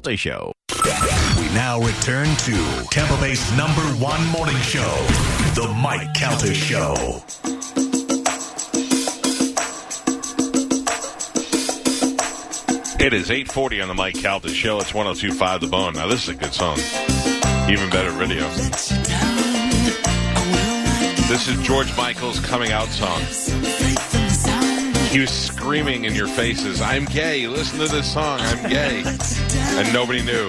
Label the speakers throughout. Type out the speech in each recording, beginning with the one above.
Speaker 1: Calta Show.
Speaker 2: We now return to Tampa Bay's number one morning show, The Mike Calta Show.
Speaker 3: It is 840 on the Mike Calta Show. It's 1025 The Bone. Now, this is a good song. Even better video. This is George Michael's coming out song. He was screaming in your faces, I'm gay. Listen to this song. I'm gay. And nobody knew.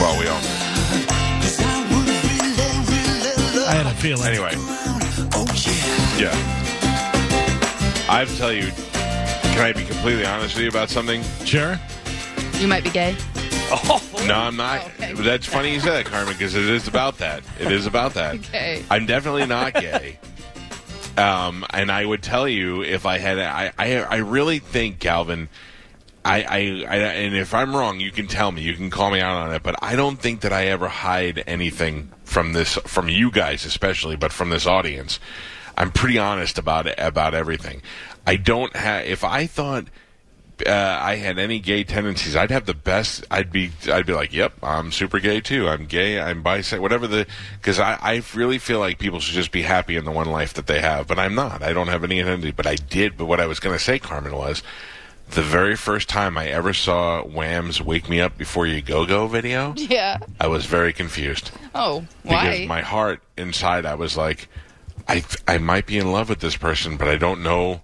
Speaker 3: Well, we all knew.
Speaker 4: I had a feeling.
Speaker 3: Anyway. Yeah. I have to tell you, can I be completely honest with you about something?
Speaker 4: Sure.
Speaker 5: You might be gay. Oh.
Speaker 3: No, I'm not.
Speaker 5: Oh, okay.
Speaker 3: That's funny you said that, Carmen, because it is about that. It is about that.
Speaker 5: Okay.
Speaker 3: I'm definitely not gay. Um, and I would tell you if I had, I, I, I really think Calvin. I, I, I, and if I'm wrong, you can tell me. You can call me out on it. But I don't think that I ever hide anything from this, from you guys especially, but from this audience. I'm pretty honest about it, about everything. I don't have. If I thought uh, I had any gay tendencies, I'd have the best. I'd be, I'd be like, yep, I'm super gay too. I'm gay. I'm bisexual. Whatever the, because I, I really feel like people should just be happy in the one life that they have. But I'm not. I don't have any identity. But I did. But what I was going to say, Carmen, was the very first time I ever saw Wham's "Wake Me Up Before You Go Go" video.
Speaker 5: Yeah.
Speaker 3: I was very confused
Speaker 5: Oh, why?
Speaker 3: because my heart inside, I was like, I, I might be in love with this person, but I don't know.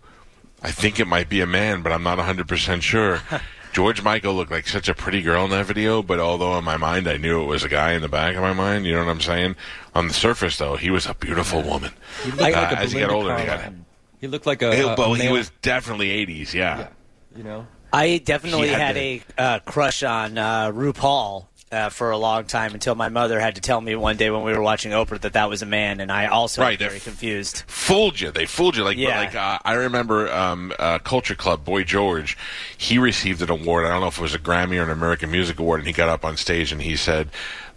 Speaker 3: I think it might be a man, but I'm not 100% sure. George Michael looked like such a pretty girl in that video, but although in my mind I knew it was a guy in the back of my mind, you know what I'm saying? On the surface, though, he was a beautiful woman.
Speaker 6: He looked like
Speaker 3: Uh,
Speaker 6: a
Speaker 3: as he got older, he got-
Speaker 6: He looked like a,
Speaker 3: He,
Speaker 6: a,
Speaker 3: well,
Speaker 6: a
Speaker 3: he was definitely 80s, yeah.
Speaker 6: yeah, you know.
Speaker 7: I definitely
Speaker 3: He had
Speaker 7: had,
Speaker 3: to-
Speaker 7: a uh, crush on uh, RuPaul uh, for a long time until my mother had to tell me one day when we were watching Oprah that that was a man, and I also
Speaker 3: Right,
Speaker 7: was very confused.
Speaker 3: fooled you. They fooled you. Like,
Speaker 7: Yeah.
Speaker 3: like uh, I remember um, uh, Culture Club, Boy George. He received an award. I don't know if it was a Grammy or an American Music Award, and he got up on stage and he said,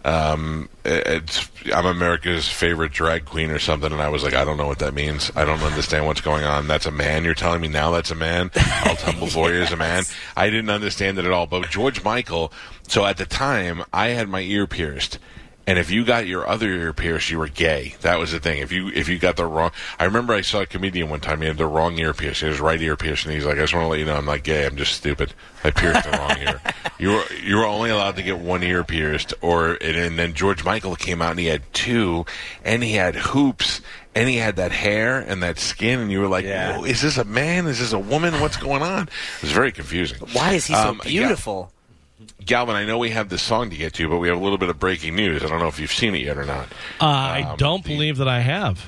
Speaker 3: um, "It's I'm America's favorite drag queen or something." And I was like, "I don't know what that means. I don't understand what's going on. That's a man. You're telling me now that's a man. I'll tumble for you as a man. I didn't understand it at all." But George Michael. So at the time, I had my ear pierced. And if you got your other ear pierced, you were gay. That was the thing. If you if you got the wrong, I remember I saw a comedian one time. He had the wrong ear pierced. He had His right ear pierced, and he's like, "I just want to let you know, I'm not gay. I'm just stupid. I pierced the wrong ear. You were you were only allowed to get one ear pierced, or and, and then George Michael came out and he had two, and he had hoops, and he had that hair and that skin, and you were like,
Speaker 7: Yeah.
Speaker 3: Is this a man? Is this a woman? What's going on?" It was very confusing.
Speaker 7: Why is he so
Speaker 3: Um, yeah. Galvin, I know we have this song to get to, but we have a little bit of breaking news. I don't know if you've seen it yet or not.
Speaker 4: Uh, I
Speaker 3: Um,
Speaker 4: don't
Speaker 3: the-
Speaker 4: believe that I have.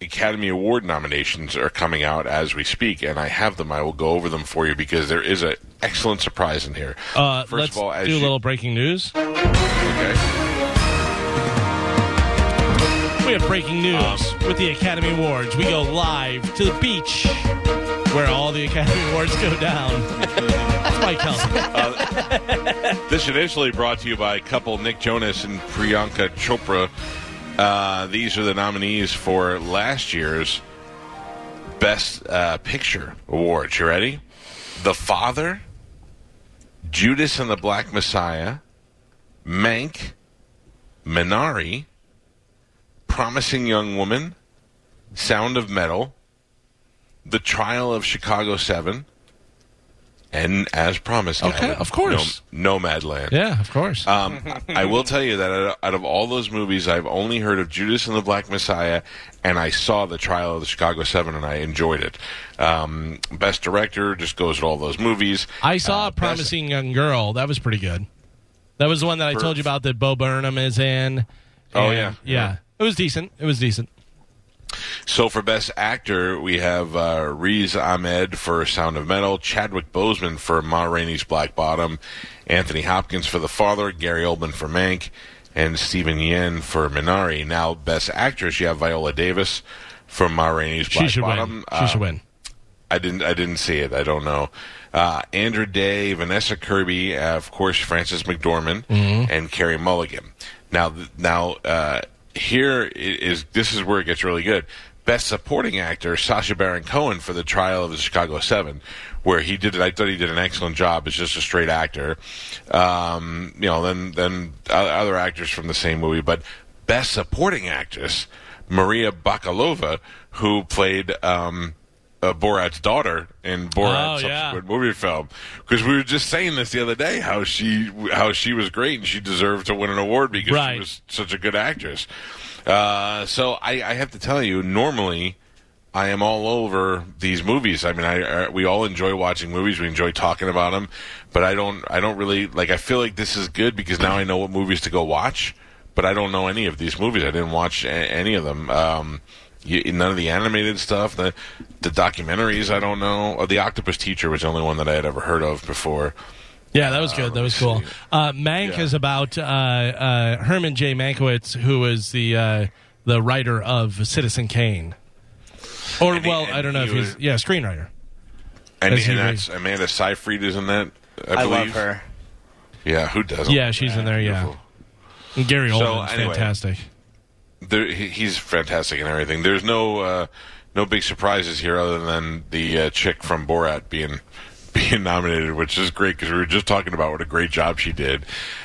Speaker 3: Academy Award nominations are coming out as we speak, and I have them. I will go over them for you because there is an excellent surprise in here.
Speaker 4: Uh,
Speaker 3: First
Speaker 4: let's
Speaker 3: of all, as
Speaker 4: do a little breaking news.
Speaker 3: Okay.
Speaker 4: We have breaking news with the Academy Awards. We go live to the beach where all the Academy Awards go down. That's Mike Kelly.
Speaker 3: This is initially brought to you by a couple Nick Jonas and Priyanka Chopra. Uh, these are the nominees for last year's Best uh, Picture Awards. You ready? The Father, Judas and the Black Messiah, Mank, Minari, Promising Young Woman, Sound of Metal, The Trial of Chicago 7, and as promised,
Speaker 4: Okay,
Speaker 3: Calvin,
Speaker 4: of course.
Speaker 3: Nom- Nomadland.
Speaker 4: Yeah, of course.
Speaker 3: Um, I will tell you that out of, out of all those movies, I've only heard of Judas and the Black Messiah, and I saw the Trial of the Chicago Seven, and I enjoyed it. Um, best director just goes to all those movies.
Speaker 4: I saw
Speaker 3: uh,
Speaker 4: a promising young girl. That was pretty good. That was the one that I told you about that Bo Burnham is in.
Speaker 3: Oh,
Speaker 4: And,
Speaker 3: yeah.
Speaker 4: yeah. It was decent. It was decent.
Speaker 3: So for best actor, we have uh, Riz Ahmed for Sound of Metal, Chadwick Boseman for Ma Rainey's Black Bottom, Anthony Hopkins for The Father, Gary Oldman for Mank, and Steven Yeun for Minari. Now, best actress, you have Viola Davis for Ma Rainey's Black
Speaker 4: she should
Speaker 3: Bottom.
Speaker 4: win. She should
Speaker 3: Uh,
Speaker 4: win.
Speaker 3: I didn't. I didn't see it. I don't know. Uh, Andra Day, Vanessa Kirby, uh, of course, Frances McDormand,
Speaker 4: Mm-hmm.
Speaker 3: and Carey Mulligan. Now, th- now uh, here is this is where it gets really good. Best Supporting Actor, Sacha Baron Cohen for the Trial of the Chicago Seven, where he did it. I thought he did an excellent job as just a straight actor. Um, you know, then then other actors from the same movie, but Best Supporting Actress, Maria Bakalova, who played. Um, uh, Borat's daughter in Borat's
Speaker 4: Oh, yeah.
Speaker 3: movie film because we were just saying this the other day how she how she was great and she deserved to win an award because
Speaker 4: Right.
Speaker 3: she was such a good actress. Uh, so I, I have to tell you, normally I am all over these movies. I mean, I, I we all enjoy watching movies. We enjoy talking about them, but I don't I don't really like. I feel like this is good because now I know what movies to go watch. But I don't know any of these movies. I didn't watch a- any of them. Um, you, none of the animated stuff, the the documentaries. I don't know. Oh, the Octopus Teacher was the only one that I had ever heard of before.
Speaker 4: Yeah, that was good. That was cool. Uh, Mank
Speaker 3: Yeah.
Speaker 4: is about uh, uh, Herman J. Mankiewicz, who is the uh, the writer of Citizen Kane. Or
Speaker 3: And
Speaker 4: well,
Speaker 3: and
Speaker 4: I don't know
Speaker 3: he
Speaker 4: if he's
Speaker 3: was-
Speaker 4: yeah screenwriter.
Speaker 3: And,
Speaker 4: As he
Speaker 3: and that's Amanda Seyfried is in that. I,
Speaker 7: I
Speaker 3: believe.
Speaker 7: love her.
Speaker 3: Yeah, who doesn't?
Speaker 4: Yeah, she's in there. Yeah,
Speaker 3: Beautiful.
Speaker 4: and Gary
Speaker 3: So, anyway.
Speaker 4: fantastic.
Speaker 3: There, he's fantastic and everything. There's no uh, no big surprises here other than the uh, chick from Borat being being nominated, which is great because we were just talking about what a great job she did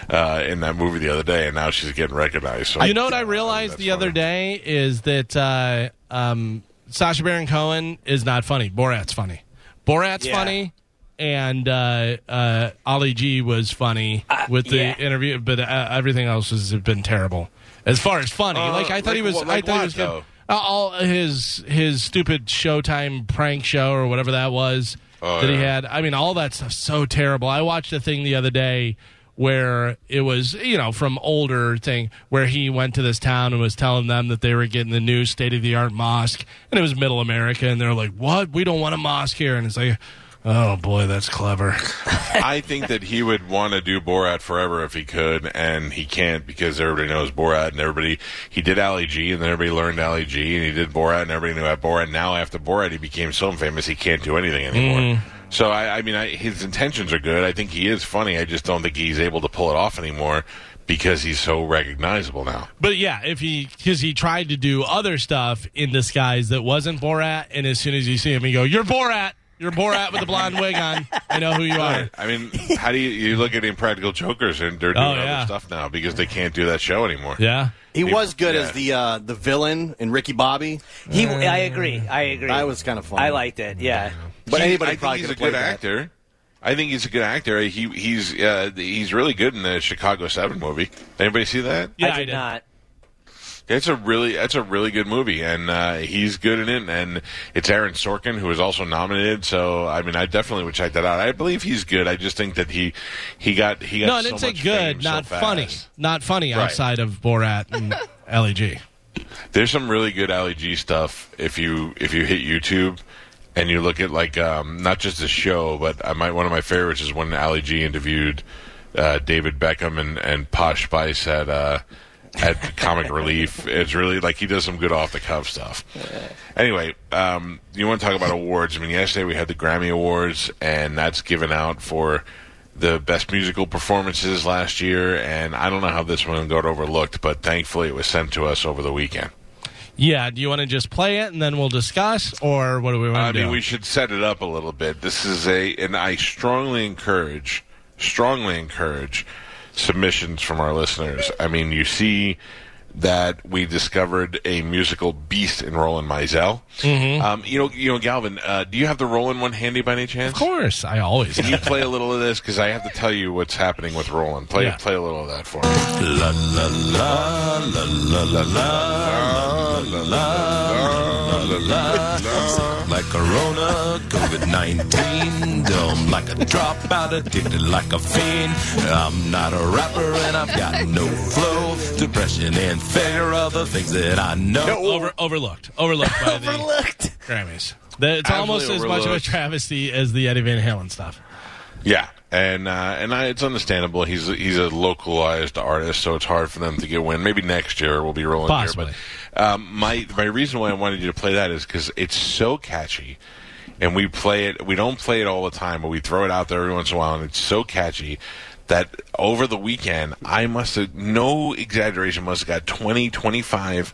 Speaker 3: uh, in that movie the other day, and now she's getting recognized. So
Speaker 4: You know what I realized
Speaker 3: that's
Speaker 4: the other day is that uh, um, Sacha Baron Cohen is not funny. Borat's funny. Borat's
Speaker 7: Yeah.
Speaker 4: funny, and uh, uh, Ali G was funny
Speaker 7: Uh,
Speaker 4: with the
Speaker 7: yeah.
Speaker 4: interview, but uh, everything else has been terrible as far as funny.
Speaker 3: Uh,
Speaker 4: like I thought
Speaker 3: like
Speaker 4: he was.
Speaker 3: what-
Speaker 4: I
Speaker 3: like
Speaker 4: thought he was good.
Speaker 3: though?
Speaker 4: Uh, all his his stupid Showtime prank show or whatever that was
Speaker 3: Oh,
Speaker 4: that he had. I mean, all that stuff's so terrible. I watched a thing the other day where it was, you know, from older thing where he went to this town and was telling them that they were getting the new state of the art mosque, and it was Middle America, and they're like, "What? We don't want a mosque here," and it's like. Oh boy, that's clever.
Speaker 3: I think that he would want to do Borat forever if he could, and he can't because everybody knows Borat, and everybody he did Ali G, and then everybody learned Ali G, and he did Borat, and everybody knew about Borat. Now after Borat, he became so famous he can't do anything anymore. Mm. So I, I mean, I, his intentions are good. I think he is funny. I just don't think he's able to pull it off anymore because he's so recognizable now.
Speaker 4: But yeah, if he because he tried to do other stuff in disguise that wasn't Borat, and as soon as you see him, you go, "You're Borat. You're Borat with a blonde wig on. I know who you are."
Speaker 3: I mean, how do you you look at Impractical Jokers and they're doing
Speaker 4: Oh, yeah.
Speaker 3: other stuff now because they can't do that show anymore.
Speaker 4: Yeah.
Speaker 1: He was good
Speaker 3: Yeah.
Speaker 1: as the uh, the villain in Ricky Bobby,
Speaker 7: He, I agree. I agree.
Speaker 1: That was kinda fun.
Speaker 7: I liked it. Yeah.
Speaker 1: but
Speaker 3: He-
Speaker 1: anybody
Speaker 3: I think
Speaker 1: probably
Speaker 3: he's
Speaker 1: could
Speaker 3: a
Speaker 1: have
Speaker 3: good
Speaker 1: played that.
Speaker 3: actor. I think he's a good actor. He he's uh, he's really good in the Chicago Seven movie. Anybody see that?
Speaker 4: Yeah,
Speaker 7: I did
Speaker 4: did.
Speaker 7: not.
Speaker 3: It's a really that's a really good movie, and uh, he's good in it. And it's Aaron Sorkin who is also nominated. So I mean, I definitely would check that out. I believe he's good. I just think that he he got he got
Speaker 4: No, I didn't say good, not
Speaker 3: fast.
Speaker 4: funny. Not funny
Speaker 3: Right.
Speaker 4: outside of Borat and Ali G.
Speaker 3: There's some really good Ali G stuff if you if you hit YouTube and you look at like um, not just the show, but I might one of my favorites is when Ali G interviewed uh, David Beckham and, and Posh Spice at uh, at Comic Relief. It's really like he does some good off the cuff stuff. Anyway, um, you want to talk about awards? I mean, yesterday we had the Grammy Awards, and that's given out for the best musical performances last year. And I don't know how this one got overlooked, but thankfully it was sent to us over the weekend.
Speaker 4: Yeah, do you want to just play it and then we'll discuss, or what do we want
Speaker 3: I
Speaker 4: to do?
Speaker 3: I mean, we should set it up a little bit. This is a, and I strongly encourage, strongly encourage submissions from our listeners. I mean, you see that we discovered a musical beast in Roland Mizell.
Speaker 4: Mm-hmm.
Speaker 3: Um, you know, you know, Galvin, uh, do you have the Roland one handy by any chance?
Speaker 4: of course, I always.
Speaker 3: Can you play a little of this? Because I have to tell you what's happening with Roland. Play,
Speaker 4: Yeah.
Speaker 3: play a little of that for me.
Speaker 5: La la la la la la la la la la la la like Corona, COVID 19, dumb like a dropout, addicted like a fiend. I'm not a rapper and I've got no flow. Depression and fear are the things that I know.
Speaker 4: Over, overlooked. Overlooked by the
Speaker 7: Overlooked.
Speaker 4: Grammys. The- It's almost as
Speaker 3: Absolutely
Speaker 4: much of a travesty as the Eddie Van Halen stuff.
Speaker 3: Yeah, and uh, and I, it's understandable. He's he's a localized artist, so it's hard for them to get win. Maybe next year we'll be rolling
Speaker 4: Possibly.
Speaker 3: here. But um, my my reason why I wanted you to play that is because it's so catchy, and we play it. We don't play it all the time, but we throw it out there every once in a while, and it's so catchy that over the weekend I must have no exaggeration must have got 20, 25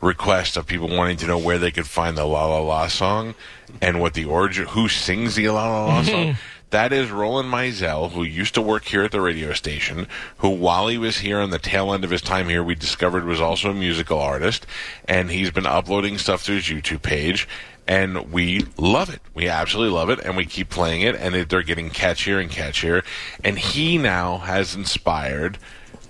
Speaker 3: request of people wanting to know where they could find the La La La song and what the origin, who sings the La La La song. That is Roland Mizell, who used to work here at the radio station, who while he was here on the tail end of his time here, we discovered was also a musical artist, and he's been uploading stuff to his YouTube page. And we love it. We absolutely love it, and we keep playing it, and it, they're getting catchier and catchier. And he now has inspired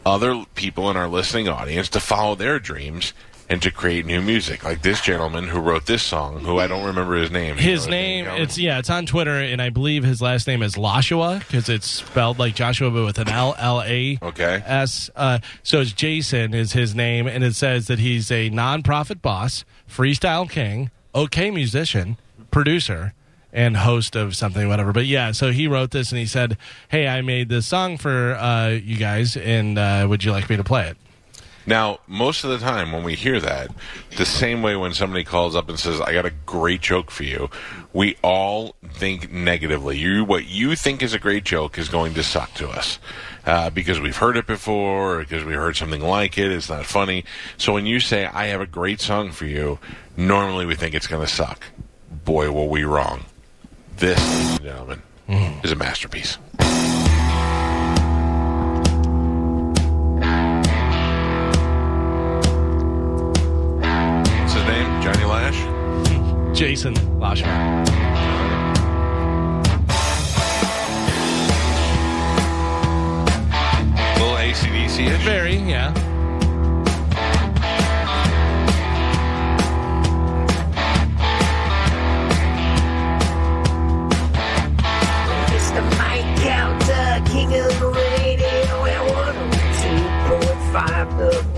Speaker 3: other people in our listening audience to follow their dreams and to create new music. Like this gentleman who wrote this song, who I don't remember his name. You
Speaker 4: His
Speaker 3: know
Speaker 4: name, it's yeah, it's on Twitter, and I believe his last name is Lashua because it's spelled like Joshua, but with an L L A
Speaker 3: Okay.
Speaker 4: S. Uh, so it's Jason is his name, and it says that he's a nonprofit boss, freestyle king, okay musician, producer, and host of something, whatever. But yeah, so he wrote this, and he said, "Hey, I made this song for uh, you guys, and uh, would you like me to play it?"
Speaker 3: Now, most of the time when we hear that, the same way when somebody calls up and says, "I got a great joke for you," we all think negatively. You, what you think is a great joke is going to suck to us uh, because we've heard it before, or because we heard something like it. It's not funny. So when you say, "I have a great song for you," normally we think it's going to suck. Boy, were we wrong. This, ladies and gentlemen, is a masterpiece.
Speaker 4: Jason Lashua.
Speaker 3: Little ACDC ish.
Speaker 4: Very, yeah.
Speaker 6: Mr. Mike Calta, king of the radio, and 102.5 the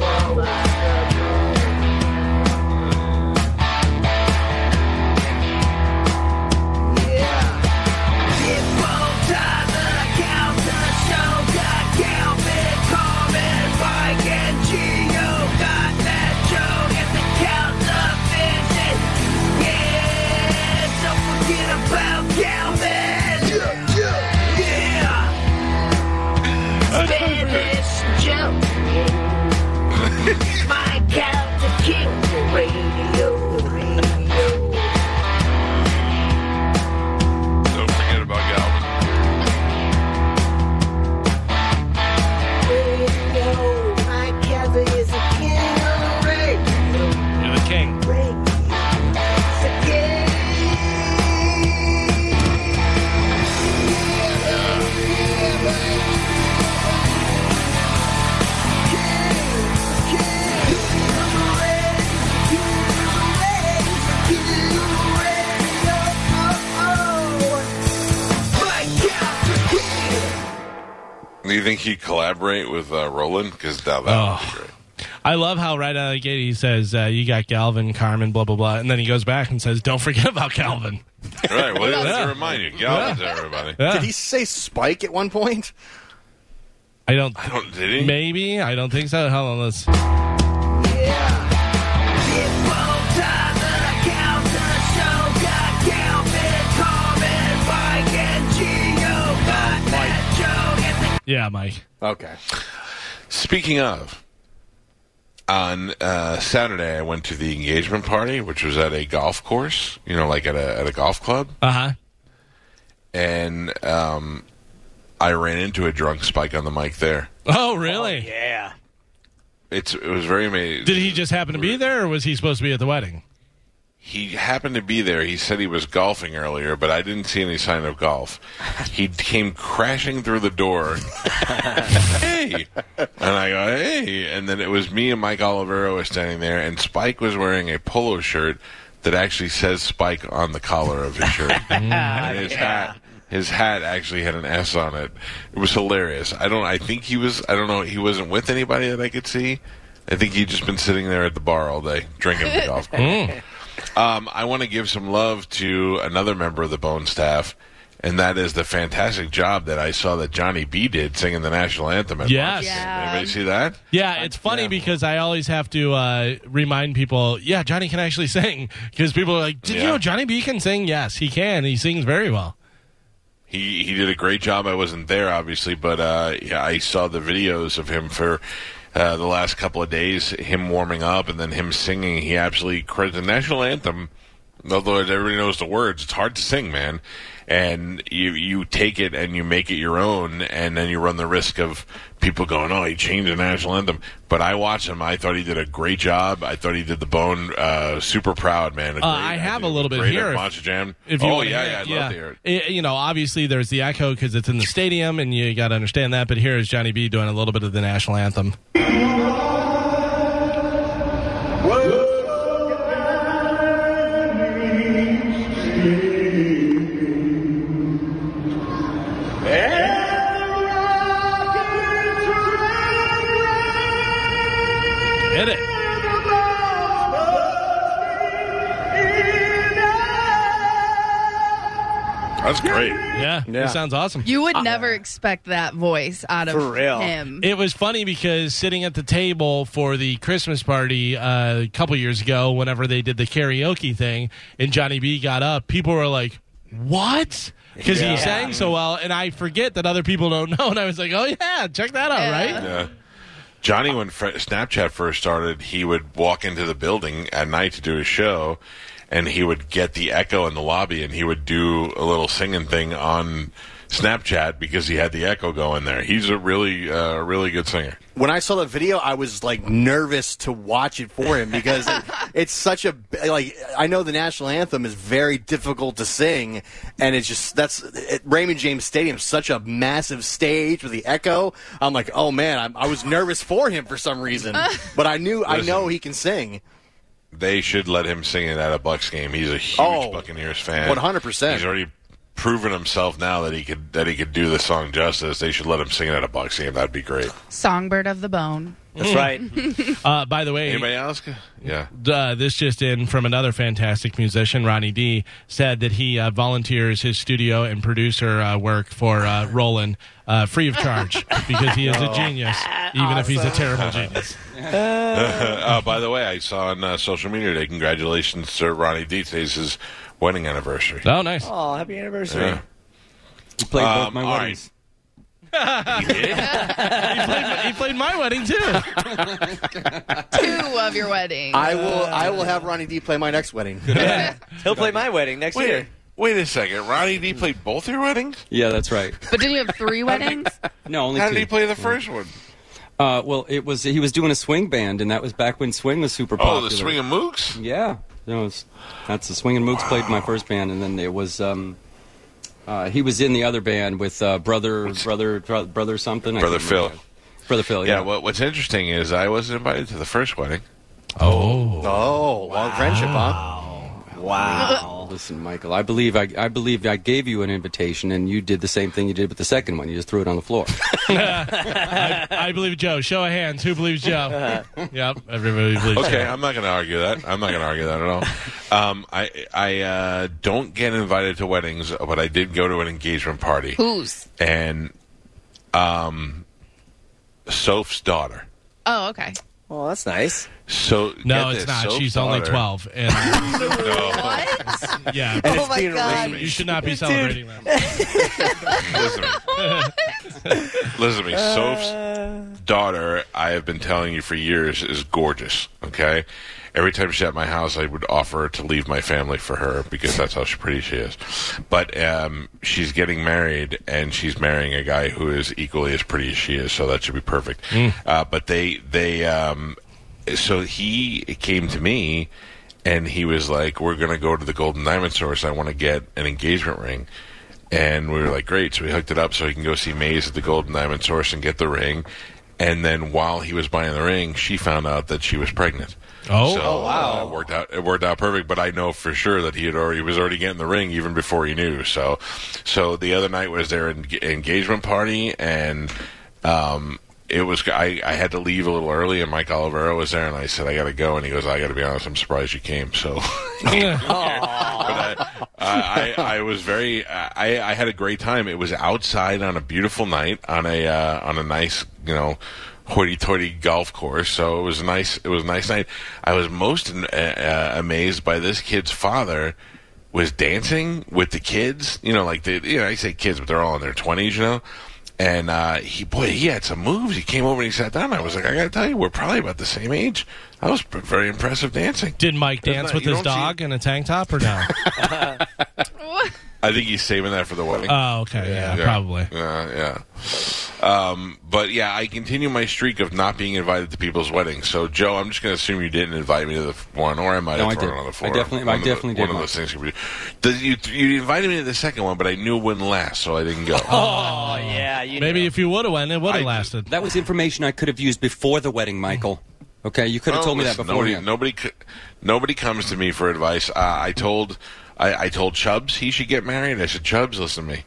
Speaker 3: think he'd collaborate with uh, Roland? Because that, that
Speaker 4: Oh.
Speaker 3: would be great.
Speaker 4: I love how right out of the gate he says, uh, "You got Galvin, Carmen, blah blah blah," and then he goes back and says, "Don't forget about Calvin."
Speaker 3: Right. Well,
Speaker 4: Yeah.
Speaker 3: to remind you, Galvin's everybody.
Speaker 4: Yeah.
Speaker 1: Did he say Spike at one point?
Speaker 4: I don't.
Speaker 3: I don't. Did he?
Speaker 4: Maybe I don't think so. Hold on, let's. Yeah, Mike.
Speaker 1: Okay.
Speaker 3: Speaking of, on uh, Saturday I went to the engagement party, which was at a golf course. You know, like at a at a golf club,
Speaker 4: Uh huh.
Speaker 3: and um, I ran into a drunk Spike on the mic there.
Speaker 4: Oh, really?
Speaker 7: Yeah.
Speaker 3: It's it was very amazing.
Speaker 4: Did he just happen to be there, or was he supposed to be at the wedding?
Speaker 3: He happened to be there. He said he was golfing earlier, but I didn't see any sign of golf. He came crashing through the door. hey, and I go hey, and then it was me and Mike Olivero was standing there, and Spike was wearing a polo shirt that actually says Spike on the collar of his shirt, and his hat. His hat actually had an S on it. It was hilarious. I don't. I think he was. I don't know. He wasn't with anybody that I could see. I think he'd just been sitting there at the bar all day drinking the golf course. Hmm. Um, I want to give some love to another member of the Bone staff, and that is the fantastic job that I saw that Johnny B did singing the national anthem. At
Speaker 4: Yes.
Speaker 3: March.
Speaker 8: Yeah.
Speaker 3: Anybody see that?
Speaker 4: Yeah, it's funny because I always have to uh, remind people. Yeah, Johnny can actually sing because people are like, "Did you
Speaker 3: Yeah.
Speaker 4: know Johnny B can sing?" Yes, he can. He sings very well.
Speaker 3: He he did a great job. I wasn't there, obviously, but uh, yeah, I saw the videos of him for uh, the last couple of days, him warming up and then him singing, he absolutely credited the national anthem. Although everybody knows the words, it's hard to sing, man. And you you take it and you make it your own, and then you run the risk of people going, "Oh, he changed the national anthem." But I watched him; I thought he did a great job. I thought he did the bone uh, super proud, man. A
Speaker 4: Uh, I have
Speaker 3: did
Speaker 4: a little bit
Speaker 3: great
Speaker 4: here if-
Speaker 3: Jam.
Speaker 4: If you
Speaker 3: oh yeah, yeah,
Speaker 4: it,
Speaker 3: I'd love to hear it.
Speaker 4: You know, obviously there's the echo because it's in the stadium, and you got to understand that. But here is Johnny B doing a little bit of the national anthem.
Speaker 3: That's great.
Speaker 4: Yeah,
Speaker 7: Yeah.
Speaker 4: it sounds awesome.
Speaker 8: You would never expect that voice out of
Speaker 7: For real.
Speaker 8: him.
Speaker 4: It was funny because sitting at the table for the Christmas party uh, a couple years ago, whenever they did the karaoke thing, and Johnny B got up, people were like, "What?" Because
Speaker 7: Yeah.
Speaker 4: he sang so well, and I forget that other people don't know. And I was like, "Oh yeah, check that out!"
Speaker 8: Yeah.
Speaker 4: Right?
Speaker 3: Yeah. Johnny, when Snapchat first started, he would walk into the building at night to do his show, and he would get the echo in the lobby, and he would do a little singing thing on Snapchat because he had the echo going there. He's a really, uh, really good singer.
Speaker 1: When I saw the video, I was like nervous to watch it for him because it, it's such a like. I know the national anthem is very difficult to sing, and it's just that's it, Raymond James Stadium, such a massive stage with the echo. I'm like, oh man, I'm, I was nervous for him for some reason, but I knew I know he can sing.
Speaker 3: They should let him sing it at a Bucks game. He's a huge
Speaker 1: Oh,
Speaker 3: Buccaneers fan.
Speaker 1: 100%.
Speaker 3: He's already proven himself now that he could that he could do the song justice. They should let him sing it at a Bucks game. That'd be great.
Speaker 8: Songbird of the Bone.
Speaker 7: That's right.
Speaker 4: Uh, by the way,
Speaker 3: Anybody else? Yeah.
Speaker 4: uh, this just in from another fantastic musician, Ronnie D, said that he uh, volunteers his studio and producer uh, work for uh, Roland uh, free of charge because he is a genius, even if he's a terrible genius.
Speaker 3: Uh, by the way, I saw on uh, social media today. Congratulations to Ronnie D. Today's his wedding anniversary.
Speaker 4: Oh, nice.
Speaker 7: Oh, happy anniversary.
Speaker 3: Yeah.
Speaker 9: He played both
Speaker 3: Um,
Speaker 9: my
Speaker 3: all
Speaker 9: weddings.
Speaker 3: He did?
Speaker 4: He played, he played my wedding too.
Speaker 8: Two of your weddings.
Speaker 1: I will. I will have Ronnie D play my next wedding. Yeah.
Speaker 7: He'll play my wedding next
Speaker 3: Wait,
Speaker 7: year.
Speaker 3: wait a second. Ronnie D. played both your weddings?
Speaker 9: Yeah, that's right.
Speaker 8: but didn't you have three weddings?
Speaker 9: No, only
Speaker 3: How
Speaker 9: two.
Speaker 3: did he play the first one?
Speaker 9: Uh, well, it was he was doing a swing band, and that was back when swing was super popular.
Speaker 3: Oh,
Speaker 9: popular.
Speaker 3: the Swing of Mooks?
Speaker 9: Yeah, you know, it's, that's the Swing and Mooks played my first band, and then it was um, uh, he was in the other band with uh, brother brother Bro- brother something. I
Speaker 3: Brother
Speaker 9: can't
Speaker 3: Phil.
Speaker 9: remember. Brother Phil.
Speaker 3: Yeah,
Speaker 9: Yeah.
Speaker 3: what, what's interesting is I wasn't invited to the first wedding.
Speaker 4: Oh.
Speaker 1: Oh, long friendship, huh?
Speaker 7: Wow.
Speaker 9: Listen, Michael, I believe I, I believe I gave you an invitation, and you did the same thing you did with the second one. You just threw it on the floor.
Speaker 4: I, I believe Joe. Show of hands. Who believes Joe? yep, everybody believes
Speaker 3: Okay,
Speaker 4: Joe.
Speaker 3: I'm not going to argue that. I'm not going to argue that at all. Um, I I uh, don't get invited to weddings, but I did go to an engagement party,
Speaker 8: Whose?
Speaker 3: and um, Soph's daughter.
Speaker 8: Oh, okay.
Speaker 7: Well, that's nice.
Speaker 3: So
Speaker 4: No,
Speaker 3: get
Speaker 4: it's
Speaker 3: this,
Speaker 4: not.
Speaker 3: Soph's
Speaker 4: She's only 12. And
Speaker 3: No,
Speaker 8: What?
Speaker 4: yeah,
Speaker 7: And
Speaker 1: Oh
Speaker 7: it's being
Speaker 4: you should not be celebrating that.
Speaker 3: listen to me. listen to me. Soph's uh. daughter, I have been telling you for years, is gorgeous. Okay, every time she's at my house, I would offer to leave my family for her because that's how pretty she is. But um, she's getting married, and she's marrying a guy who is equally as pretty as she is. So that should be perfect. Uh, but they they um, so he came to me. And he was like, "We're gonna go to the Golden Diamond Source. I want to get an engagement ring." And we were like, great. So we hooked it up so he can go see Maze at the Golden Diamond Source and get the ring. And then while he was buying the ring, she found out that she was pregnant.
Speaker 4: Oh.
Speaker 3: so, uh, it worked out. It worked out perfect. But I know for sure that he had already was already getting the ring even before he knew. So, so the other night was their en- engagement party, and um, it was. I, I had to leave a little early, and Mike Olivero was there, and I said I got to go, and he goes, I got to be honest, I'm surprised you came. So. but I, I, I was very, I, I had a great time. It was outside on a beautiful night on a, uh, on a nice, you know, hoity-toity golf course. So it was a nice, it was a nice night. I was most uh, uh, amazed by this kid's father was dancing with the kids. You know, like the, you know, I say kids, but they're all in their twenties, you know. And uh, he, boy, he had some moves. He came over and he sat down. I was like, I got to tell you, we're probably about the same age. That was very impressive dancing.
Speaker 4: Did Mike dance
Speaker 3: not-
Speaker 4: with his
Speaker 3: don't see-
Speaker 4: dog in a tank top or no?
Speaker 3: I think he's saving that for the wedding.
Speaker 4: oh, okay. Yeah, probably.
Speaker 3: Yeah, yeah. Um, but yeah, I continue my streak of not being invited to people's weddings. So, Joe, I'm just going to assume you didn't invite me to the one, or I might
Speaker 9: No,
Speaker 3: have
Speaker 9: I
Speaker 3: thrown
Speaker 9: did.
Speaker 3: it on the
Speaker 9: I
Speaker 3: floor.
Speaker 9: definitely- I
Speaker 3: One of the-
Speaker 9: definitely did,
Speaker 3: One of those things. Could be, Does- you, you invited me to the second one, but I knew it wouldn't last, so I didn't go.
Speaker 7: Oh yeah, you
Speaker 4: Maybe
Speaker 7: know.
Speaker 4: if you would have went, it would have lasted.
Speaker 9: That was information I could have used before the wedding, Michael. Okay, you could have
Speaker 3: Oh,
Speaker 9: told me that
Speaker 3: listen,
Speaker 9: beforehand.
Speaker 3: Nobody, nobody, nobody comes to me for advice. Uh, I told, I, I told Chubbs he should get married. I said, Chubbs, listen to me.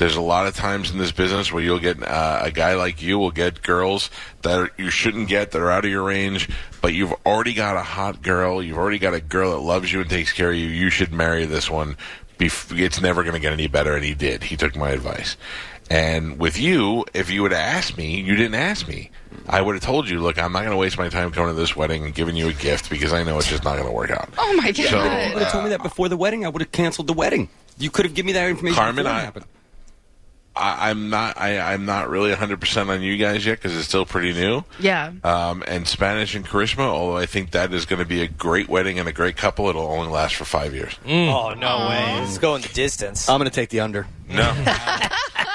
Speaker 3: There's a lot of times in this business where you'll get uh, a guy like you will get girls that are, you shouldn't get that are out of your range, but you've already got a hot girl. You've already got a girl that loves you and takes care of you. You should marry this one. Bef- it's never going to get any better, and he did. He took my advice. And with you, if you would have asked me, you didn't ask me. I would have told you, look, I'm not going to waste my time coming to this wedding and giving you a gift because I know it's just not going to work out.
Speaker 8: Oh my god.
Speaker 9: you would have told me that before the wedding. I would have canceled the wedding. You could have given me that information
Speaker 3: Carmen,
Speaker 9: before
Speaker 3: I-
Speaker 9: happened.
Speaker 3: I, I'm not. I, I'm not really 100 percent on you guys yet because it's still pretty new.
Speaker 8: yeah.
Speaker 3: Um, and Spanish and charisma, although I think that is going to be a great wedding and a great couple, it'll only last for five years.
Speaker 7: Oh no way! Let's go in the distance.
Speaker 1: I'm going to take the under.
Speaker 3: No,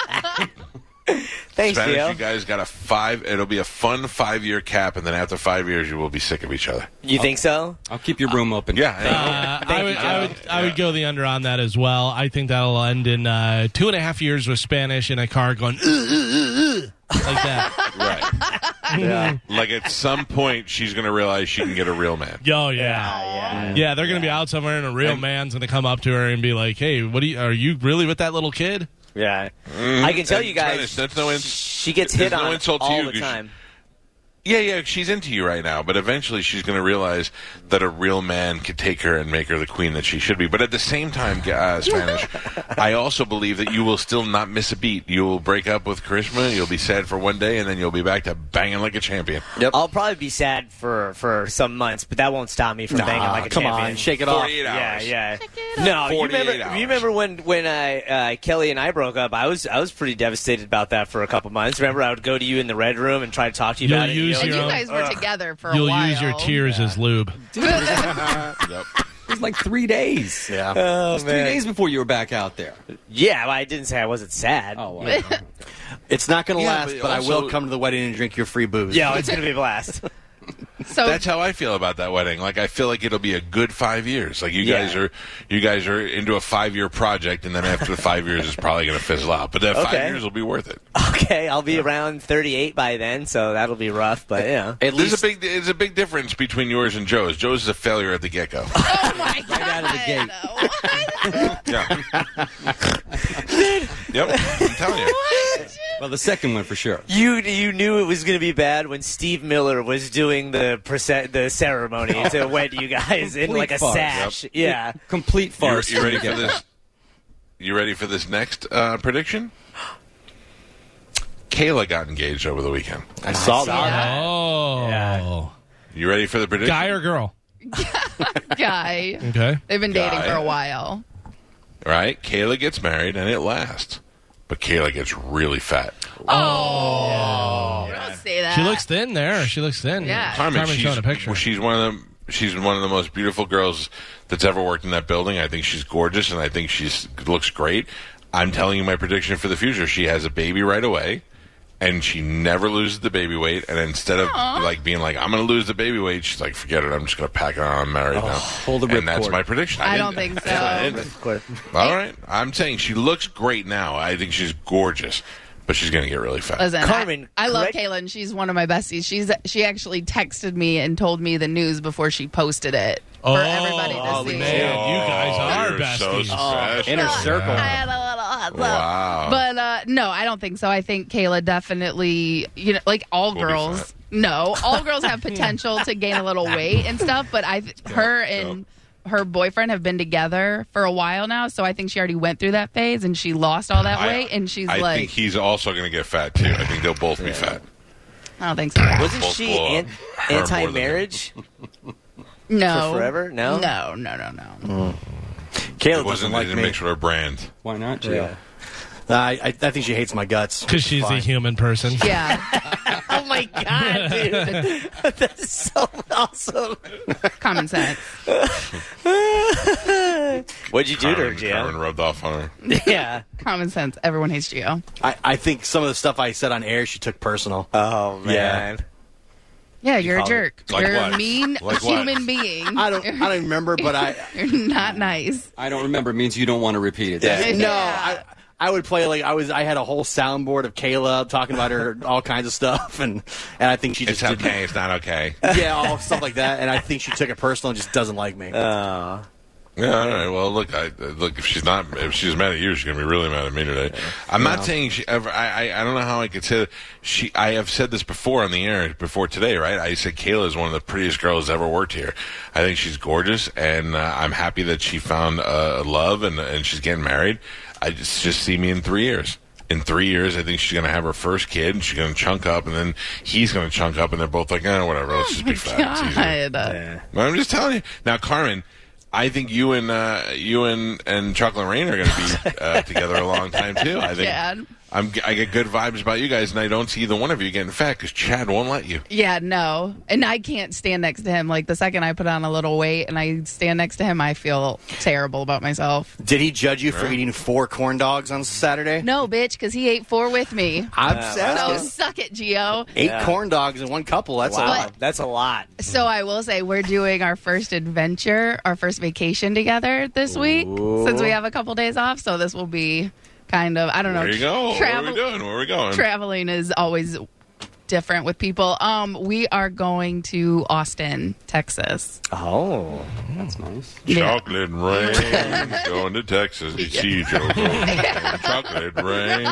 Speaker 7: Thanks,
Speaker 3: Spanish,
Speaker 7: Theo.
Speaker 3: you guys got a five. It'll be a fun five year cap, and then after five years, you will be sick of each other.
Speaker 7: You think so?
Speaker 9: I'll keep your room open.
Speaker 3: Yeah,
Speaker 4: Uh, I,
Speaker 7: you,
Speaker 4: would, I would, I would go the under on that as well. I think that'll end in uh, two and a half years with Spanish in a car going "Ugh, ugh, ugh, ugh," like that.
Speaker 3: right. Like at some point, she's going to realize she can get a real man.
Speaker 4: Yo, yeah,
Speaker 7: yeah.
Speaker 4: yeah. They're gonna be out somewhere, and a real man's gonna come up to her and be like, "Hey, what do you? Are you really with that little kid?"
Speaker 7: Yeah. Mm-hmm. I can tell
Speaker 3: And
Speaker 7: you guys.
Speaker 3: Spanish, that's no ins-
Speaker 7: she gets hit
Speaker 3: no
Speaker 7: on
Speaker 3: insult to
Speaker 7: all
Speaker 3: you
Speaker 7: the time.
Speaker 3: Yeah, yeah, she's into you right now, but eventually she's going to realize that a real man could take her and make her the queen that she should be. But at the same time, uh, Spanish, I also believe that you will still not miss a beat. You will break up with Charisma, you'll be sad for one day, and then you'll be back to banging like a champion. Yep.
Speaker 7: I'll probably be sad for for some months, but that won't stop me from banging like a
Speaker 1: come
Speaker 7: champion.
Speaker 1: on, shake it off.
Speaker 3: 48
Speaker 7: Yeah,
Speaker 3: hours.
Speaker 7: yeah.
Speaker 8: it
Speaker 7: No, you
Speaker 3: 48
Speaker 7: remember?
Speaker 3: hours.
Speaker 7: You remember when when I, uh, Kelly and I broke up? I was I was pretty devastated about that for a couple months. Remember, I would go to you in the red room and try to talk to you
Speaker 4: You'll
Speaker 7: about it.
Speaker 4: Use
Speaker 7: you
Speaker 8: you
Speaker 4: your
Speaker 7: like,
Speaker 8: guys were uh, together for a
Speaker 4: You'll
Speaker 8: while.
Speaker 4: use your tears as lube.
Speaker 3: Yep.
Speaker 9: It was like three days.
Speaker 1: Yeah.
Speaker 9: Oh, oh, it
Speaker 7: Oh
Speaker 9: was three
Speaker 7: man.
Speaker 9: days before you were back out there.
Speaker 7: Yeah, well, I didn't say I wasn't sad.
Speaker 9: Oh, wow.
Speaker 1: It's not going to
Speaker 3: Yeah,
Speaker 1: last,
Speaker 3: but
Speaker 1: but, I
Speaker 3: also-
Speaker 1: will come to the wedding and drink your free booze.
Speaker 7: Yeah, it's gonna be a blast.
Speaker 8: So
Speaker 3: That's how I feel about that wedding. Like I feel like it'll be a good five years. Like you
Speaker 7: Yeah.
Speaker 3: guys are, you guys are into a five year project, and then after the five years, it's probably going to fizzle out. But that five years will be worth it.
Speaker 7: okay, I'll be around 38 by then, so that'll be rough. But yeah,
Speaker 1: At
Speaker 3: There's
Speaker 1: least
Speaker 3: a big, there's a big difference between yours and Joe's. Joe's is a failure at the get go.
Speaker 8: oh my god.
Speaker 9: out of the gate.
Speaker 8: What?
Speaker 3: Yeah. yep. I'm telling you.
Speaker 9: Well, the second one for sure.
Speaker 7: you you knew it was gonna be bad when Steve Miller was doing the perce- the ceremony to wed you guys in like a
Speaker 9: farce.
Speaker 7: sash. Yeah.
Speaker 9: Complete farce.
Speaker 3: you ready for this? You ready for this next uh, prediction? Kayla got engaged over the weekend.
Speaker 1: I saw that.
Speaker 4: Oh,
Speaker 7: Yeah.
Speaker 3: You ready for the prediction?
Speaker 4: guy or girl?
Speaker 8: Guy.
Speaker 4: Okay.
Speaker 8: They've been dating for a while.
Speaker 3: Right? Kayla gets married and it lasts. But Kayla gets really fat.
Speaker 8: Oh. oh don't say that.
Speaker 4: She looks thin there. She looks thin.
Speaker 8: Yeah.
Speaker 3: Carmen,
Speaker 4: Carmen's
Speaker 3: she's,
Speaker 4: showing a picture.
Speaker 3: she's one of the she's one of the most beautiful girls that's ever worked in that building. I think she's gorgeous and I think she's looks great. I'm telling you my prediction for the future. She has a baby right away. And she never loses the baby weight. And instead of like being like, "I'm going to lose the baby weight," she's like, "Forget it. I'm just going to pack it on. I'm married oh, now."
Speaker 9: hold the
Speaker 3: and that's
Speaker 9: ripcord.
Speaker 3: my prediction.
Speaker 8: I
Speaker 3: didn't-
Speaker 8: don't think so.
Speaker 3: I All right, I'm saying she looks great now. I think she's gorgeous, but she's going to get really fat.
Speaker 8: Listen, I-
Speaker 7: Carmen,
Speaker 8: I, love
Speaker 7: correct-
Speaker 8: Kaylin. She's one of my besties. She's she actually texted me and told me the news before she posted it for
Speaker 4: oh,
Speaker 8: everybody to
Speaker 4: oh,
Speaker 8: see.
Speaker 4: man, you guys oh, are
Speaker 3: You're so
Speaker 4: besties.
Speaker 3: special.
Speaker 1: Inner circle.
Speaker 8: I had a little heads up.
Speaker 3: Wow.
Speaker 8: But uh, no, I don't think so. I think Kayla definitely, you know, like all
Speaker 3: Will be
Speaker 8: girls.
Speaker 3: fat.
Speaker 8: No, all girls have potential to gain a little weight and stuff. But I, her and her boyfriend have been together for a while now, so I think she already went through that phase and she lost all that
Speaker 3: I-
Speaker 8: weight. And she's
Speaker 3: I
Speaker 8: like,
Speaker 3: think he's also going to get fat too. I think they'll both be fat.
Speaker 8: I don't think so.
Speaker 7: Wasn't
Speaker 3: Both
Speaker 7: she an-
Speaker 3: up. Or more than
Speaker 7: anti-marriage?
Speaker 8: No,
Speaker 7: For forever? No?
Speaker 8: no, no, no, no.
Speaker 1: Caleb
Speaker 3: It wasn't
Speaker 1: doesn't like
Speaker 3: it
Speaker 1: me.
Speaker 3: mixed with her brand.
Speaker 9: Why not, Gio?
Speaker 1: I, I, I think she hates my guts.
Speaker 4: Because she's a human person.
Speaker 8: Yeah.
Speaker 7: Oh my god, dude, that's so awesome.
Speaker 8: Common sense.
Speaker 7: What'd you do to her,
Speaker 3: Carmen, Carmen
Speaker 7: Gio?
Speaker 3: rubbed off on her.
Speaker 7: Yeah.
Speaker 8: Common sense. Everyone hates Gio.
Speaker 1: I, I think some of the stuff I said on air she took personal.
Speaker 7: Oh man.
Speaker 8: Yeah, you're a jerk.
Speaker 3: Like
Speaker 8: you're
Speaker 3: what?
Speaker 8: a mean
Speaker 3: Like what?
Speaker 8: human being.
Speaker 1: I don't I don't remember, but I
Speaker 8: You're not nice.
Speaker 9: I don't remember. It means you don't want to repeat it.
Speaker 7: Yeah.
Speaker 1: no I. I would play like I was. I had a whole soundboard of Kayla talking about her all kinds of stuff, and and I think she
Speaker 3: It's
Speaker 1: just did-
Speaker 3: okay. It's not okay.
Speaker 1: yeah, all stuff like that. And I think she took it personal and just doesn't like me.
Speaker 7: Oh.
Speaker 3: Yeah, all right. Well, look, I look. If she's not, if she's mad at you, she's gonna be really mad at me today. I'm not saying she ever. I, I, I don't know how I could say that. She. I have said this before on the air before today, right? I said Kayla is one of the prettiest girls ever worked here. I think she's gorgeous, and uh, I'm happy that she found uh, love and and she's getting married. I just just see me in three years. In three years, I think she's going to have her first kid, and she's going to chunk up, and then he's going to chunk up, and they're both like, eh, whatever, let's just be fat. It's easier.
Speaker 8: God.
Speaker 3: Well, I'm just telling you. Now, Carmen, I think you and uh, you and, and Chocolate Rain are going to be uh, together a long time too. I think
Speaker 8: Chad.
Speaker 3: I'm, I get good vibes about you guys, and I don't see either one of you getting fat because Chad won't let you.
Speaker 8: Yeah, no. And I can't stand next to him. Like the second I put on a little weight and I stand next to him, I feel terrible about myself.
Speaker 1: Did he judge you for eating four corn dogs on Saturday?
Speaker 8: No, bitch, because he ate four with me.
Speaker 1: Ah, I'm
Speaker 8: So
Speaker 1: asking.
Speaker 8: suck it, Gio.
Speaker 1: Eight
Speaker 7: Yeah.
Speaker 1: corn dogs in one couple. That's a
Speaker 7: Wow,
Speaker 1: lot.
Speaker 7: that's a lot.
Speaker 8: So I will say we're doing our first adventure, our first vacation together this week since we have a couple days off. So this will be kind of I don't know.
Speaker 3: Where you go?
Speaker 8: Travel,
Speaker 3: Where are we doing? Where are we going?
Speaker 8: traveling is always different with people. Um, we are going to Austin, Texas.
Speaker 7: Oh.
Speaker 9: That's nice.
Speaker 8: Yeah.
Speaker 3: Chocolate rain going to Texas. You see, Joe. Chocolate rain.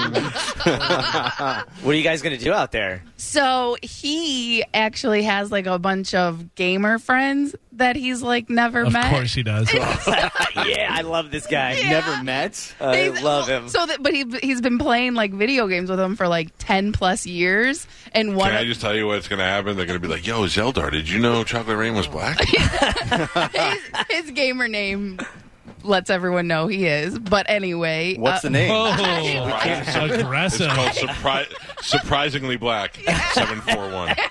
Speaker 7: What are you guys gonna do out there?
Speaker 8: So he actually has like a bunch of gamer friends that he's like never
Speaker 4: Of
Speaker 8: met.
Speaker 4: Of course he does.
Speaker 7: yeah, I love this guy.
Speaker 8: Yeah.
Speaker 1: Never met.
Speaker 7: I
Speaker 8: He's-
Speaker 7: love him.
Speaker 8: So that, but he he's been playing like video games with them for like ten plus years, and one
Speaker 3: Can I just tell you what's going to happen? They're going to be like, "Yo, Zeldar, did you know Chocolate Rain was black?"
Speaker 8: his, his gamer name lets everyone know he is. But anyway,
Speaker 1: What's
Speaker 8: uh,
Speaker 1: the name?
Speaker 4: Oh,
Speaker 3: It's
Speaker 4: aggressive.
Speaker 3: called surpri- surprisingly black. Seven four one.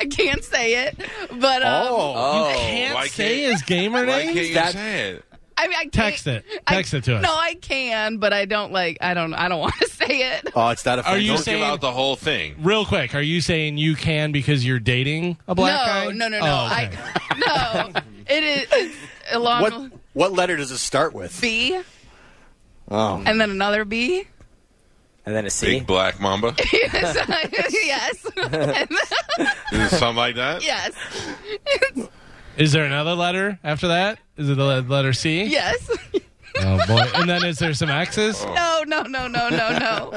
Speaker 8: I can't say it, but um,
Speaker 1: Oh.
Speaker 4: Can't
Speaker 3: Why
Speaker 4: say
Speaker 3: can't-
Speaker 4: his gamer
Speaker 3: Why can't you
Speaker 1: That-
Speaker 3: say it?
Speaker 8: I mean, I can't,
Speaker 4: Text it.
Speaker 8: I-
Speaker 4: Text it to us.
Speaker 8: No, I can, but I don't like. I don't. I don't want to say it.
Speaker 1: Oh, it's that
Speaker 4: Are you
Speaker 3: Don't
Speaker 4: saying-
Speaker 3: give out the whole thing.
Speaker 4: Real quick, are you saying you can because you're dating a black
Speaker 8: no,
Speaker 4: guy?
Speaker 8: no, no, no,
Speaker 4: Oh, okay.
Speaker 8: I no. It is it's along
Speaker 1: What what letter does it start with?
Speaker 8: B
Speaker 1: Oh.
Speaker 8: and then another B.
Speaker 7: and then a C.
Speaker 3: Big black mamba.
Speaker 8: yes.
Speaker 3: Is it something like that?
Speaker 8: yes.
Speaker 4: Is there another letter after that? Is it the le- letter C?
Speaker 8: Yes.
Speaker 4: Oh boy. And then is there some X's? Oh.
Speaker 8: No, no, no, no, no, no.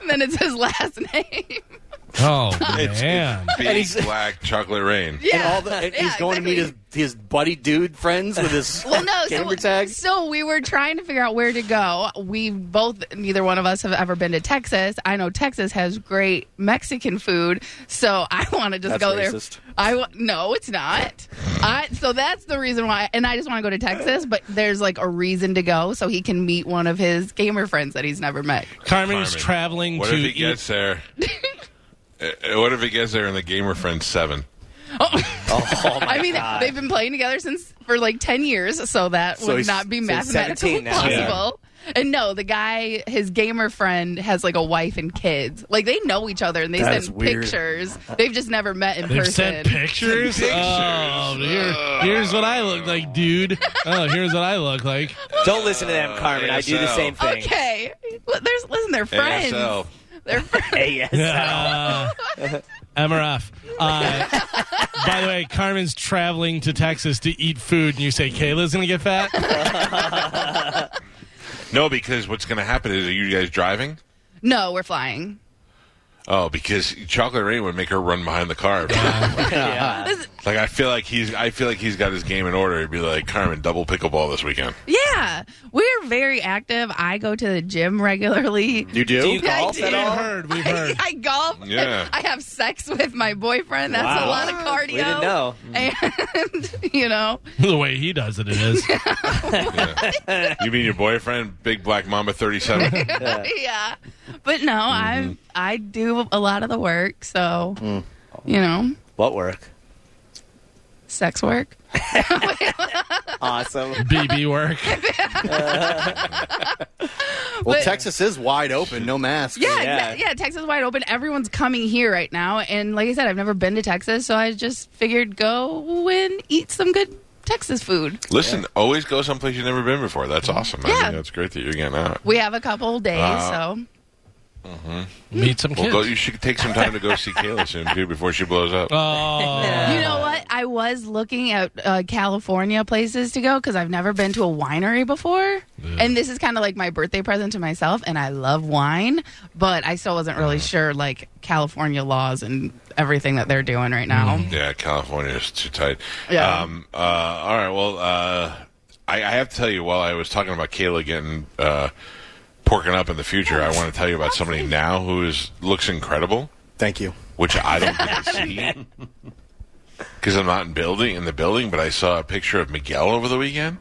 Speaker 8: And then it's his last name.
Speaker 4: Oh
Speaker 3: It's,
Speaker 4: man.
Speaker 3: it's big black chocolate rain.
Speaker 8: Yeah.
Speaker 1: And all the and
Speaker 8: Yeah,
Speaker 1: he's going to meet his his buddy dude friends with his
Speaker 8: Well, no.
Speaker 1: gamer
Speaker 8: So,
Speaker 1: tag.
Speaker 8: so we were trying to figure out where to go. We both, neither one of us have ever been to Texas. I know Texas has great Mexican food, so I want to just
Speaker 1: That's
Speaker 8: go
Speaker 1: racist.
Speaker 8: there. I wa- no, it's not. I so that's the reason why, and I just want to go to Texas. But there's like a reason to go, so he can meet one of his gamer friends that he's never met.
Speaker 4: Carmen's
Speaker 3: Carmen,
Speaker 4: traveling
Speaker 3: What
Speaker 4: to
Speaker 3: if he
Speaker 4: eat-
Speaker 3: gets there? Uh, what if he gets there and the gamer friend's seven?
Speaker 7: Oh my
Speaker 8: I mean,
Speaker 7: God.
Speaker 8: they've been playing together since for like ten years, so that
Speaker 1: So
Speaker 8: would not be
Speaker 7: so
Speaker 8: mathematically
Speaker 7: 17 now.
Speaker 8: possible. And no, the guy, his gamer friend, has like a wife and kids. Like they know each other and they
Speaker 1: That is
Speaker 8: send pictures. They've just never met in
Speaker 4: They've
Speaker 8: person.
Speaker 4: sent pictures. Oh, here, here's what I look like, dude. Oh, here's what I look like.
Speaker 7: Don't listen to them, Carmen. I do the same thing.
Speaker 8: Okay, Well, there's listen, they're friends.
Speaker 3: ASL.
Speaker 8: They're.
Speaker 7: ASL.
Speaker 4: Uh, MRF. Uh, by the way, Carmen's traveling to Texas to eat food, and you say Kayla's gonna get fat.
Speaker 3: No, because what's going to happen is, are you guys driving?
Speaker 8: No, we're flying.
Speaker 3: Oh, because chocolate rain would make her run behind the car.
Speaker 7: Yeah.
Speaker 3: like I feel like he's I feel like he's got his game in order. He'd be like Carmen, double pickleball this weekend.
Speaker 8: Yeah, we're very active. I go to the gym regularly.
Speaker 1: You do?
Speaker 7: Do you
Speaker 8: Yeah, I
Speaker 7: golf
Speaker 8: do.
Speaker 7: at
Speaker 4: We've
Speaker 7: all?
Speaker 4: heard. We've
Speaker 8: I,
Speaker 4: heard.
Speaker 8: I golf.
Speaker 3: Yeah.
Speaker 8: I have sex with my boyfriend. That's a
Speaker 7: Wow.
Speaker 8: lot of cardio.
Speaker 7: We didn't know.
Speaker 8: And you know,
Speaker 4: the way he does it, it is.
Speaker 3: You mean your boyfriend, Big Black Mamba thirty seven?
Speaker 8: yeah. But no,
Speaker 7: Mm-hmm.
Speaker 8: I I do a lot of the work. So
Speaker 7: Mm.
Speaker 8: you know,
Speaker 7: What work?
Speaker 8: sex work.
Speaker 7: Awesome.
Speaker 4: BB work.
Speaker 1: Well,
Speaker 8: But-
Speaker 1: Texas is wide open, no masks.
Speaker 8: Yeah,
Speaker 7: Yeah.
Speaker 8: yeah. yeah. Texas is wide open. Everyone's coming here right now, and like I said, I've never been to Texas, so I just figured go and eat some good Texas food.
Speaker 3: Listen, always go someplace you've never been before. That's awesome. I
Speaker 8: Yeah.
Speaker 3: mean, that's great that you're getting out.
Speaker 8: We have a couple days,
Speaker 3: Wow.
Speaker 8: so
Speaker 4: Meet some
Speaker 3: Well,
Speaker 4: kids.
Speaker 3: go, you should take some time to go see Kayla soon too before she blows up.
Speaker 4: oh.
Speaker 8: you know what? I was looking at uh, California places to go because I've never been to a winery before, and this is kind of like my birthday present to myself. And I love wine, but I still wasn't really sure like California laws and everything that they're doing right now.
Speaker 3: Yeah, California is too tight.
Speaker 8: Yeah.
Speaker 3: Um, uh, all right. Well, uh, I, I have to tell you, while I was talking about Kayla getting uh, porking up in the future, I want to tell you about somebody now who is looks incredible,
Speaker 1: Thank you.
Speaker 3: which I don't get to see because I'm not in building in the building. But I saw a picture of Miguel over the weekend.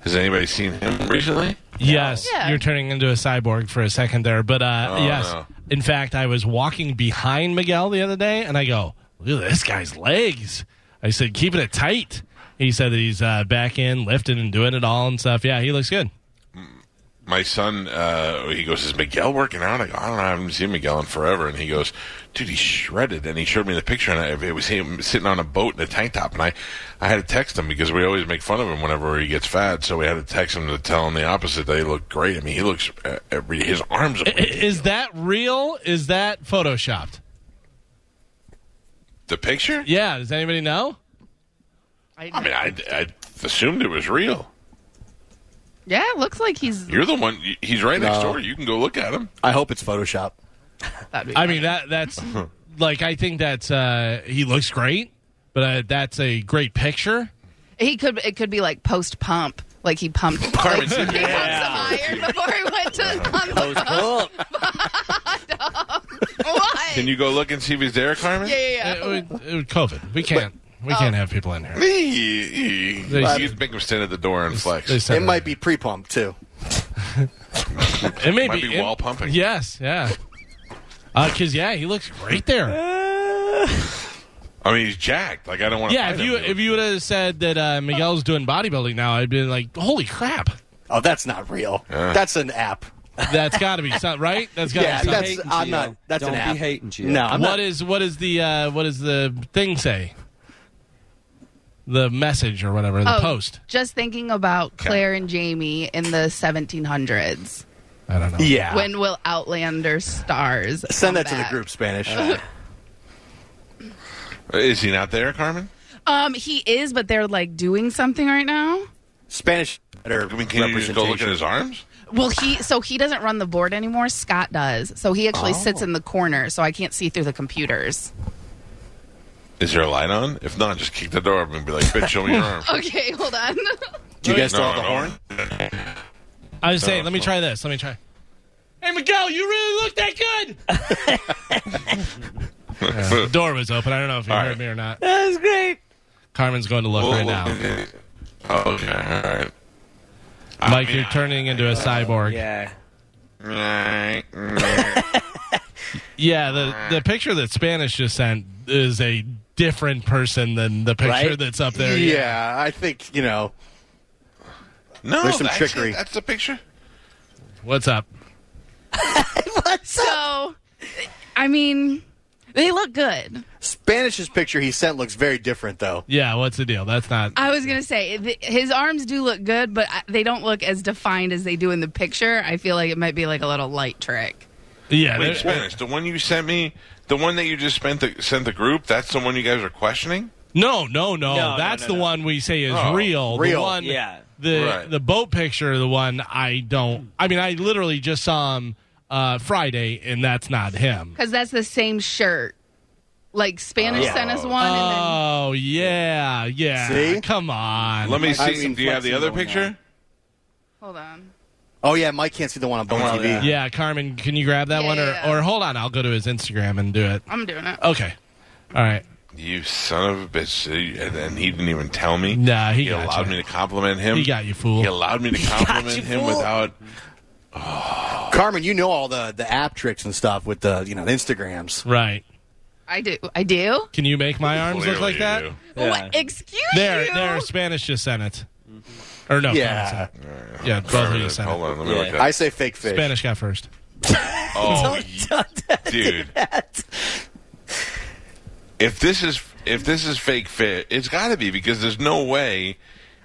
Speaker 3: Has anybody seen him recently?
Speaker 4: Yes,
Speaker 8: Yeah.
Speaker 4: you're turning into a cyborg for a second there, but uh,
Speaker 3: Oh,
Speaker 4: yes.
Speaker 3: no.
Speaker 4: In fact, I was walking behind Miguel the other day, and I go, "Look at this guy's legs." I said, "Keeping it tight." He said that he's uh, back in lifting and doing it all and stuff. Yeah, he looks good.
Speaker 3: My son, uh, he goes, "Is Miguel working out?" I go, "I don't know. I haven't seen Miguel in forever." And he goes, "Dude, he's shredded." And he showed me the picture, and I, it was him sitting on a boat in a tank top. And I, I had to text him because we always make fun of him whenever he gets fat. So we had to text him to tell him the opposite. That he looked great. I mean, he looks uh, every his arms. Are
Speaker 4: I- Is that real? Is that photoshopped?
Speaker 3: the picture?
Speaker 4: Yeah. Does anybody know?
Speaker 3: I mean, I, I assumed it was real.
Speaker 8: Yeah, it looks like he's.
Speaker 3: You're the one. He's right next
Speaker 1: No.
Speaker 3: door. You can go look at him.
Speaker 1: I hope it's Photoshop.
Speaker 8: that'd be
Speaker 4: I
Speaker 8: funny.
Speaker 4: mean that that's like I think that's uh, he looks great, but uh, that's a great picture.
Speaker 8: he could. It could be like post pump. Like he pumped. like,
Speaker 3: Carmen,
Speaker 8: he
Speaker 3: sit
Speaker 8: pumped some iron before he went to on the what?
Speaker 3: Can you go look and see if he's there, Carmen?
Speaker 8: Yeah, yeah,
Speaker 4: It,
Speaker 8: yeah.
Speaker 4: would- it would- COVID. We can't. We can't have people in here.
Speaker 3: You
Speaker 4: They-
Speaker 3: can make him stand at the door and flex.
Speaker 4: They said
Speaker 1: It might be pre-pumped too.
Speaker 4: It may
Speaker 3: Might
Speaker 4: be,
Speaker 3: be
Speaker 4: it-
Speaker 3: wall pumping.
Speaker 4: Yes, yeah. Because yeah, he looks great there.
Speaker 3: I mean, he's jacked. Like I don't want to.
Speaker 4: Yeah, if you if you would have said that uh, Miguel's doing bodybuilding now, I'd been like, holy crap,
Speaker 1: Oh, that's not real. That's an app.
Speaker 4: that's got to be something, right? That's got to
Speaker 1: Yeah,
Speaker 4: be something.
Speaker 1: that's- I'm not- that's
Speaker 9: Don't
Speaker 1: an
Speaker 9: be
Speaker 1: app.
Speaker 9: hating, Gio.
Speaker 1: No, I'm
Speaker 4: What
Speaker 1: not.
Speaker 4: is what is the uh, what does the thing say? The message or whatever the
Speaker 8: Oh,
Speaker 4: post.
Speaker 8: Just thinking about Claire and Jamie in the 1700s.
Speaker 4: I don't know.
Speaker 1: Yeah.
Speaker 8: When will Outlander stars
Speaker 1: Send
Speaker 8: come
Speaker 1: that to the group, Spanish.
Speaker 3: is he not there, Carmen?
Speaker 8: Um, he is, but they're like doing something right now.
Speaker 1: Spanish better
Speaker 3: I mean, can you just go look at his arms?
Speaker 8: Well, he so he doesn't run the board anymore. Scott does. So he actually sits in the corner, so I can't see through the computers.
Speaker 3: Is there a light on? If not, just kick the door up and be like, "Bitch, show me your arm."
Speaker 8: Okay, hold on.
Speaker 1: Do you guys still
Speaker 3: No,
Speaker 1: have the
Speaker 3: no.
Speaker 1: horn?
Speaker 4: I was saying, let me try this. Let me try. Hey, Miguel, you really look that good. Yeah, uh, the door was open. I don't know if you
Speaker 3: All
Speaker 4: heard
Speaker 3: right.
Speaker 4: me or not.
Speaker 8: that was great.
Speaker 4: Carmen's going to look right now.
Speaker 3: Oh, okay, all right.
Speaker 4: Mike, you're turning into a cyborg.
Speaker 7: Yeah.
Speaker 4: Yeah, the the picture that Spanish just sent is a different person than the picture
Speaker 7: Right?
Speaker 4: that's up there.
Speaker 1: Yeah, I think you know.
Speaker 3: No,
Speaker 1: There's some
Speaker 3: that's
Speaker 1: trickery.
Speaker 3: It. That's the picture.
Speaker 4: What's up?
Speaker 8: So, I mean, they look good.
Speaker 1: Spanish's picture he sent looks very different, though.
Speaker 4: Yeah, what's the deal? That's not.
Speaker 8: I was gonna say th- his arms do look good, but I- they don't look as defined as they do in the picture. I feel like it might be like a little light trick.
Speaker 4: Yeah,
Speaker 3: Wait,
Speaker 4: there-
Speaker 3: Spanish. The one you sent me, the one that you just spent the, sent the group. That's the one you guys are questioning.
Speaker 4: no, no, no.
Speaker 7: No, no,
Speaker 4: That's
Speaker 7: no,
Speaker 4: the
Speaker 7: no.
Speaker 4: one we say is
Speaker 3: Oh,
Speaker 4: real.
Speaker 1: real.
Speaker 4: The one,
Speaker 7: Yeah.
Speaker 4: The
Speaker 3: Right.
Speaker 4: the boat picture, the one I don't. I mean, I literally just saw him uh, Friday, and that's not him.
Speaker 8: Because that's the same shirt. Like Spanish
Speaker 7: Yeah.
Speaker 8: sent us one, and
Speaker 4: Oh yeah, yeah.
Speaker 1: See?
Speaker 4: Come on.
Speaker 3: Let me
Speaker 1: I
Speaker 3: see.
Speaker 1: mean,
Speaker 3: do you have the
Speaker 9: flexing
Speaker 3: other
Speaker 9: going
Speaker 3: picture?
Speaker 9: on.
Speaker 8: then hold on.
Speaker 1: Oh yeah, Mike can't see the one on Bone
Speaker 7: Oh,
Speaker 1: TV.
Speaker 7: yeah.
Speaker 4: yeah, Carmen, can you grab that
Speaker 8: Yeah,
Speaker 4: one, or
Speaker 8: yeah.
Speaker 4: or hold on, I'll go to his Instagram and do it.
Speaker 8: I'm doing it.
Speaker 4: Okay. All right.
Speaker 3: You son of a bitch! And and he didn't even tell me.
Speaker 4: Nah, he
Speaker 3: he
Speaker 4: got
Speaker 3: allowed
Speaker 4: you.
Speaker 3: me to compliment him.
Speaker 4: He got you, fool.
Speaker 3: He allowed me to compliment
Speaker 7: you,
Speaker 3: him
Speaker 7: fool.
Speaker 3: without.
Speaker 1: Carmen, you know all the the app tricks and stuff with the you know the Instagrams.
Speaker 4: Right.
Speaker 8: I do. I do.
Speaker 4: Can you make my arms look like that?
Speaker 3: do.
Speaker 7: Yeah.
Speaker 8: What? Excuse
Speaker 4: There,
Speaker 8: you.
Speaker 4: there. Spanish just sent it. Or no?
Speaker 1: Yeah.
Speaker 4: Carmen. Yeah, both of you sent
Speaker 3: Hold
Speaker 4: it.
Speaker 3: on, let me
Speaker 7: Yeah.
Speaker 3: look at
Speaker 1: I say fake fish.
Speaker 4: Spanish got first.
Speaker 3: Oh, dude. If this is if this is fake fit, it's got to be because there's no way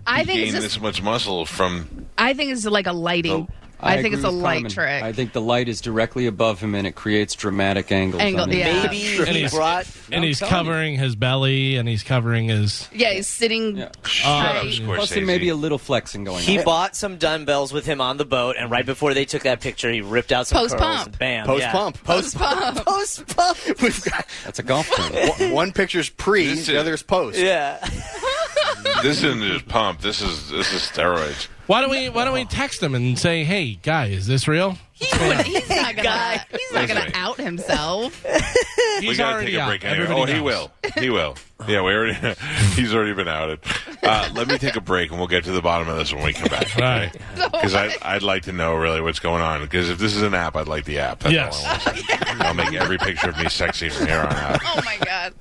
Speaker 8: I
Speaker 3: he
Speaker 8: think it's
Speaker 3: gained
Speaker 8: just.
Speaker 3: this much muscle from.
Speaker 8: I think it's like a lighting. Oh. I, think it's a light
Speaker 9: Carmen.
Speaker 8: trick.
Speaker 9: I think the light is directly above him and it creates dramatic angles.
Speaker 8: Angle,
Speaker 9: on him.
Speaker 8: yeah.
Speaker 7: Maybe
Speaker 4: And
Speaker 7: he
Speaker 4: he's-
Speaker 7: brought.
Speaker 4: And he's
Speaker 9: telling you.
Speaker 4: covering his belly and he's covering his.
Speaker 8: yeah, he's sitting.
Speaker 9: Yeah.
Speaker 3: Shut up,
Speaker 8: Right.
Speaker 3: Scorsese.
Speaker 9: Uh, Plus, there may be a little flexing going
Speaker 7: He
Speaker 9: on.
Speaker 7: bought some dumbbells with him on the boat, and right before they took that picture, he ripped out some
Speaker 8: Post
Speaker 7: curls.
Speaker 8: pump.
Speaker 7: and Bam.
Speaker 1: Post
Speaker 7: yeah.
Speaker 1: pump.
Speaker 7: Post pump. Post pump.
Speaker 1: We've got
Speaker 9: That's a golf term.
Speaker 1: one, one picture's pre,
Speaker 3: This
Speaker 1: the
Speaker 3: is-
Speaker 1: other's post.
Speaker 7: Yeah.
Speaker 3: this isn't just pump. This is this is steroids.
Speaker 4: Why don't we? Why don't we text him and say, "Hey, guy, is this real?"
Speaker 8: He would, he's not gonna.
Speaker 7: Guy.
Speaker 8: He's not gonna
Speaker 3: Listen.
Speaker 8: out himself.
Speaker 3: we
Speaker 4: He's
Speaker 3: gotta
Speaker 4: already
Speaker 3: take a
Speaker 4: out.
Speaker 3: break anyway.
Speaker 4: Everybody
Speaker 3: Oh, he
Speaker 4: knows.
Speaker 3: will. He will. Yeah, we already. he's already been outed. Uh, let me take a break, and we'll get to the bottom of this when we come back.
Speaker 4: All right.
Speaker 3: Because I'd, I'd like to know really what's going on. Because if this is an app, I'd like the app. That's
Speaker 4: Yes.
Speaker 3: all I want. I'll make every picture of me sexy from here on out.
Speaker 8: Oh my god.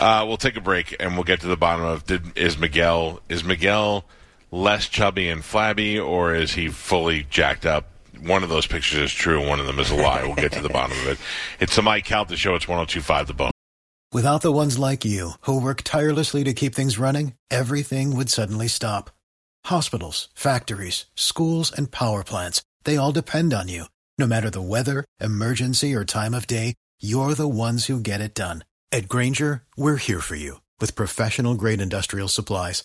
Speaker 3: Uh, we'll take a break and we'll get to the bottom of did is Miguel is Miguel less chubby and flabby or is he fully jacked up? One of those pictures is true one of them is a lie. We'll get to the bottom of it. It's the Mike Calta show. It's 1025 The Bone.
Speaker 10: Without the ones like you, who work tirelessly to keep things running, everything would suddenly stop. Hospitals, factories, schools, and power plants, they all depend on you. No matter the weather, emergency, or time of day, you're the ones who get it done. At Grainger, we're here for you with professional grade industrial supplies.